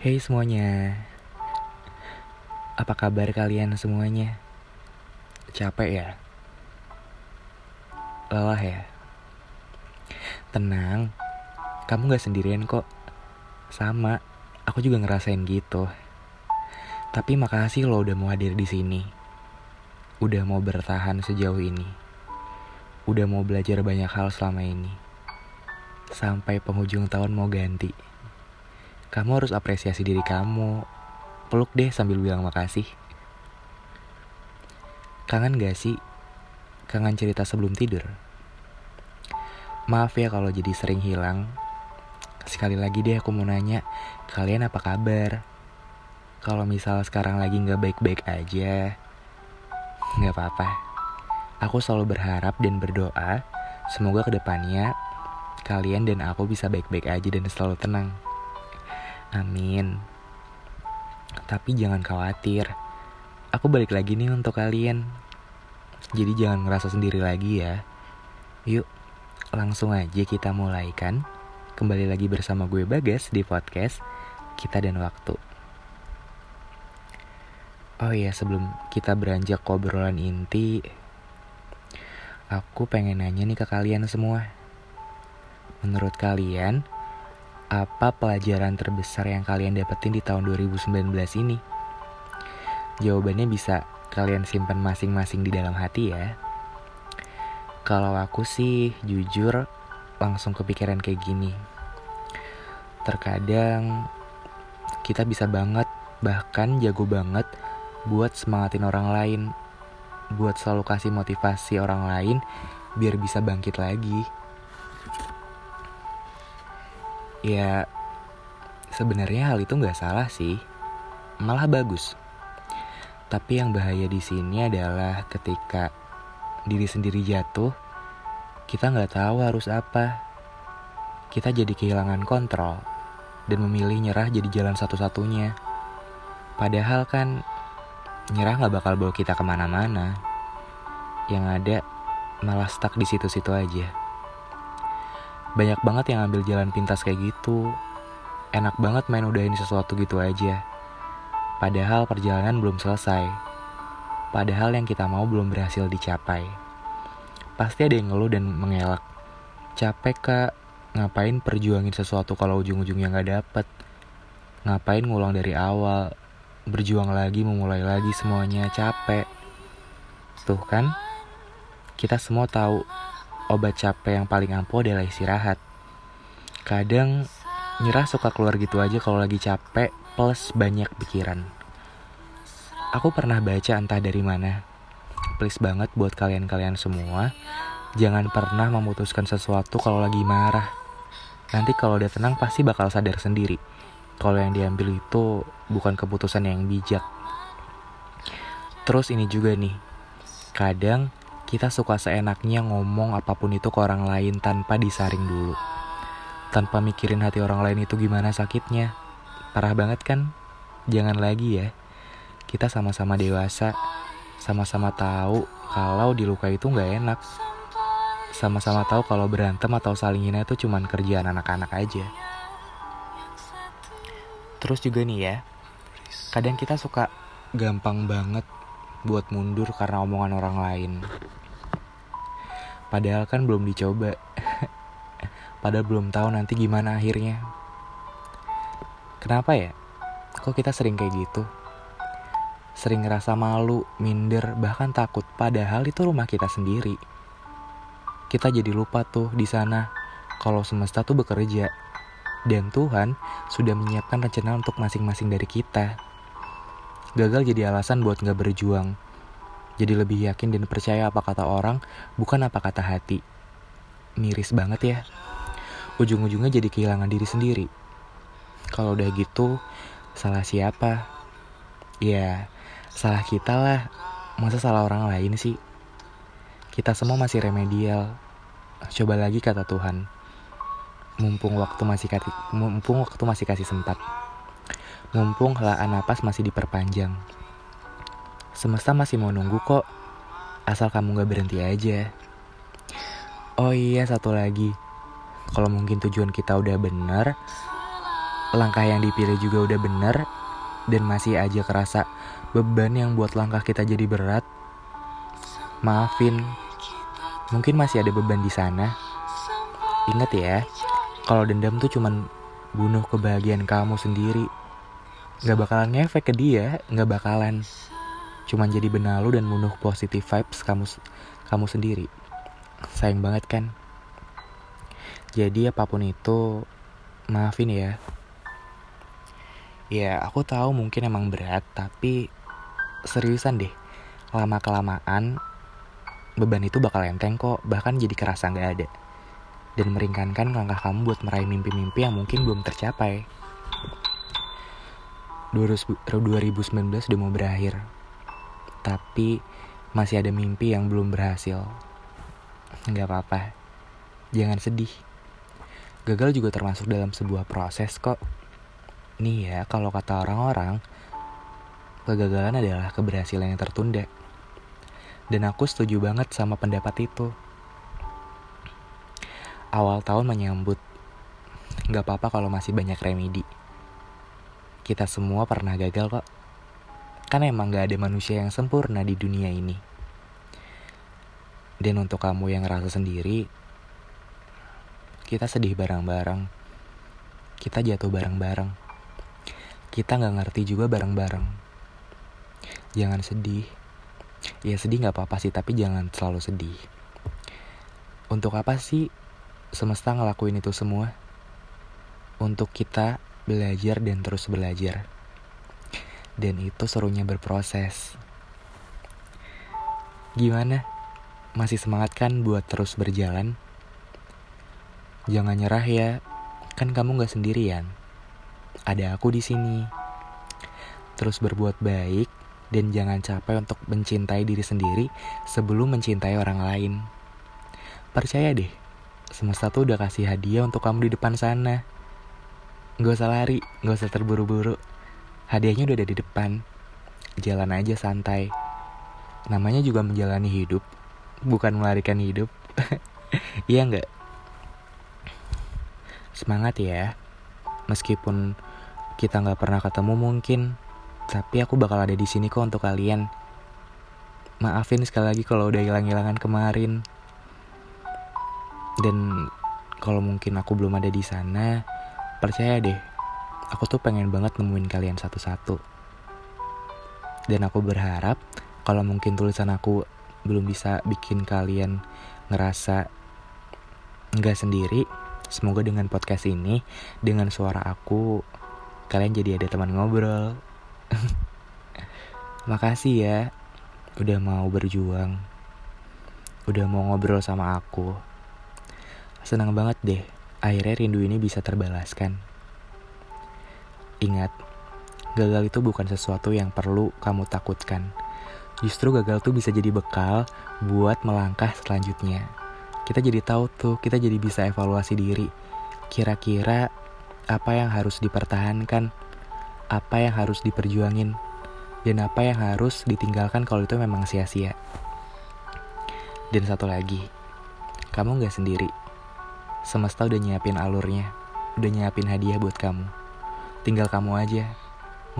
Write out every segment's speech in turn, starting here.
Hey semuanya. Apa kabar kalian semuanya? Capek ya? Lelah ya? Tenang Kamu gak sendirian kok. Sama Aku juga ngerasain gitu. Tapi makasih lo udah mau hadir di sini. Udah mau bertahan sejauh ini. Udah mau belajar banyak hal selama ini. Sampai penghujung tahun mau ganti kamu harus apresiasi diri kamu. Peluk deh sambil bilang makasih. Kangen gak sih? Kangen cerita sebelum tidur? Maaf ya kalau jadi sering hilang. Sekali lagi deh aku mau nanya, kalian apa kabar? Kalau misal sekarang lagi gak baik-baik aja, gak apa-apa. Aku selalu berharap dan berdoa, semoga ke depannya kalian dan aku bisa baik-baik aja dan selalu tenang. Amin. Tapi jangan khawatir. Aku balik lagi nih untuk kalian. Jadi jangan ngerasa sendiri lagi ya. Yuk, langsung aja kita mulai kan. Kembali lagi bersama gue Bagas di podcast Kita dan Waktu. Oh iya, sebelum kita beranjak ke obrolan inti, aku pengen nanya nih ke kalian semua. Menurut kalian, apa pelajaran terbesar yang kalian dapetin di tahun 2019 ini? Jawabannya bisa kalian simpan masing-masing di dalam hati ya. Kalau aku sih jujur langsung kepikiran kayak gini. Terkadang kita bisa banget bahkan jago banget buat semangatin orang lain, buat selalu kasih motivasi orang lain biar bisa bangkit lagi. Ya, sebenarnya hal itu nggak salah sih, malah bagus. Tapi yang bahaya di sini adalah ketika diri sendiri jatuh, kita nggak tahu harus apa. Kita jadi kehilangan kontrol dan memilih nyerah jadi jalan satu-satunya. Padahal kan nyerah nggak bakal bawa kita ke mana-mana. Yang ada malah stuck di situ-situ aja. Banyak banget yang ambil jalan pintas kayak gitu. Enak banget main udahin sesuatu gitu aja. Padahal perjalanan belum selesai. Padahal yang kita mau belum berhasil dicapai. Pasti ada yang ngeluh dan mengelak. Capek kak, ngapain perjuangin sesuatu kalau ujung-ujungnya gak dapet? Ngapain ngulang dari awal? Berjuang lagi, memulai lagi semuanya capek. Tuh kan, kita semua tahu obat capek yang paling ampuh adalah istirahat. Kadang nyerah suka keluar gitu aja kalau lagi capek plus banyak pikiran. Aku pernah baca entah dari mana. Please banget buat kalian-kalian semua, jangan pernah memutuskan sesuatu kalau lagi marah. Nanti kalau udah tenang pasti bakal sadar sendiri. Kalau yang diambil itu bukan keputusan yang bijak. Terus ini juga nih, kadang kita suka seenaknya ngomong apa pun itu ke orang lain tanpa disaring dulu. Tanpa mikirin hati orang lain itu gimana sakitnya. Parah banget kan? Jangan lagi ya. Kita sama-sama dewasa, sama-sama tahu kalau diluka itu nggak enak. Sama-sama tahu kalau berantem atau saling hina itu cuman kerjaan anak-anak aja. Terus juga nih ya, kadang kita suka gampang banget buat mundur karena omongan orang lain. Padahal kan belum dicoba. Padahal belum tahu nanti gimana akhirnya. Kenapa ya? Kok kita sering kayak gitu? Sering ngerasa malu, minder, bahkan takut. Padahal itu rumah kita sendiri. Kita jadi lupa tuh di sana kalau semesta tuh bekerja. Dan Tuhan sudah menyiapkan rencana untuk masing-masing dari kita. Gagal jadi alasan buat gak berjuang jadi lebih yakin dan percaya apa kata orang, bukan apa kata hati. Miris banget ya. Ujung-ujungnya jadi kehilangan diri sendiri. Kalau udah gitu, salah siapa? Ya, salah kita lah. Masa salah orang lain sih? Kita semua masih remedial. Coba lagi kata Tuhan. Mumpung waktu masih kasih, mumpung waktu masih kasih sempat. Mumpung helaan napas masih diperpanjang. Semesta masih mau nunggu kok. Asal kamu gak berhenti aja. Oh iya, satu lagi. Kalau mungkin tujuan kita udah bener, langkah yang dipilih juga udah bener dan masih aja kerasa beban yang buat langkah kita jadi berat, maafin. Mungkin masih ada beban di sana. Ingat ya, kalau dendam tuh cuman bunuh kebahagiaan kamu sendiri. Gak bakalan ngefek ke dia, gak bakalan. Cuman jadi benalu dan bunuh positive vibes kamu kamu sendiri. Sayang banget kan? Jadi apa pun itu, maafin ya. Ya, aku tahu mungkin emang berat, tapi seriusan deh. Lama-kelamaan, beban itu bakal enteng kok, bahkan jadi kerasa nggak ada. Dan meringankan langkah kamu buat meraih mimpi-mimpi yang mungkin belum tercapai. 2019 udah mau berakhir, tapi masih ada mimpi yang belum berhasil. Nggak apa-apa, jangan sedih. Gagal juga termasuk dalam sebuah proses kok Nih ya, kalau kata orang-orang, kegagalan adalah keberhasilan yang tertunda. Dan aku setuju banget sama pendapat itu. Awal tahun menyambut, gak apa-apa kalau masih banyak remedi. Kita semua pernah gagal kok. Kan emang gak ada manusia yang sempurna di dunia ini. Dan untuk kamu yang ngerasa sendiri, kita sedih bareng-bareng. Kita jatuh bareng-bareng kita nggak ngerti juga bareng-bareng. Jangan sedih. Ya sedih nggak apa-apa sih, tapi jangan selalu sedih. Untuk apa sih semesta ngelakuin itu semua? Untuk kita belajar dan terus belajar. Dan itu serunya berproses. Gimana? Masih semangat kan buat terus berjalan? Jangan nyerah ya, kan kamu gak sendirian ada aku di sini. Terus berbuat baik dan jangan capek untuk mencintai diri sendiri sebelum mencintai orang lain. Percaya deh, semesta tuh udah kasih hadiah untuk kamu di depan sana. Gak usah lari, gak usah terburu-buru. Hadiahnya udah ada di depan. Jalan aja santai. Namanya juga menjalani hidup, bukan melarikan hidup. iya nggak? Semangat ya. Meskipun kita nggak pernah ketemu mungkin, tapi aku bakal ada di sini kok untuk kalian. Maafin sekali lagi kalau udah hilang-hilangan kemarin. Dan kalau mungkin aku belum ada di sana, percaya deh, aku tuh pengen banget nemuin kalian satu-satu. Dan aku berharap kalau mungkin tulisan aku belum bisa bikin kalian ngerasa nggak sendiri, semoga dengan podcast ini, dengan suara aku, kalian jadi ada teman ngobrol. Makasih ya udah mau berjuang. Udah mau ngobrol sama aku. Senang banget deh, akhirnya rindu ini bisa terbalaskan. Ingat, gagal itu bukan sesuatu yang perlu kamu takutkan. Justru gagal tuh bisa jadi bekal buat melangkah selanjutnya. Kita jadi tahu tuh, kita jadi bisa evaluasi diri. Kira-kira apa yang harus dipertahankan, apa yang harus diperjuangin, dan apa yang harus ditinggalkan kalau itu memang sia-sia. Dan satu lagi, kamu gak sendiri. Semesta udah nyiapin alurnya, udah nyiapin hadiah buat kamu. Tinggal kamu aja,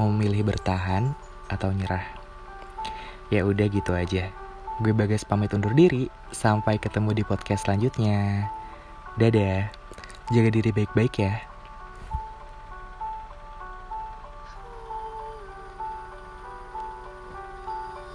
mau memilih bertahan atau nyerah. Ya udah gitu aja. Gue Bagas pamit undur diri. Sampai ketemu di podcast selanjutnya. Dadah. Jaga diri baik-baik ya.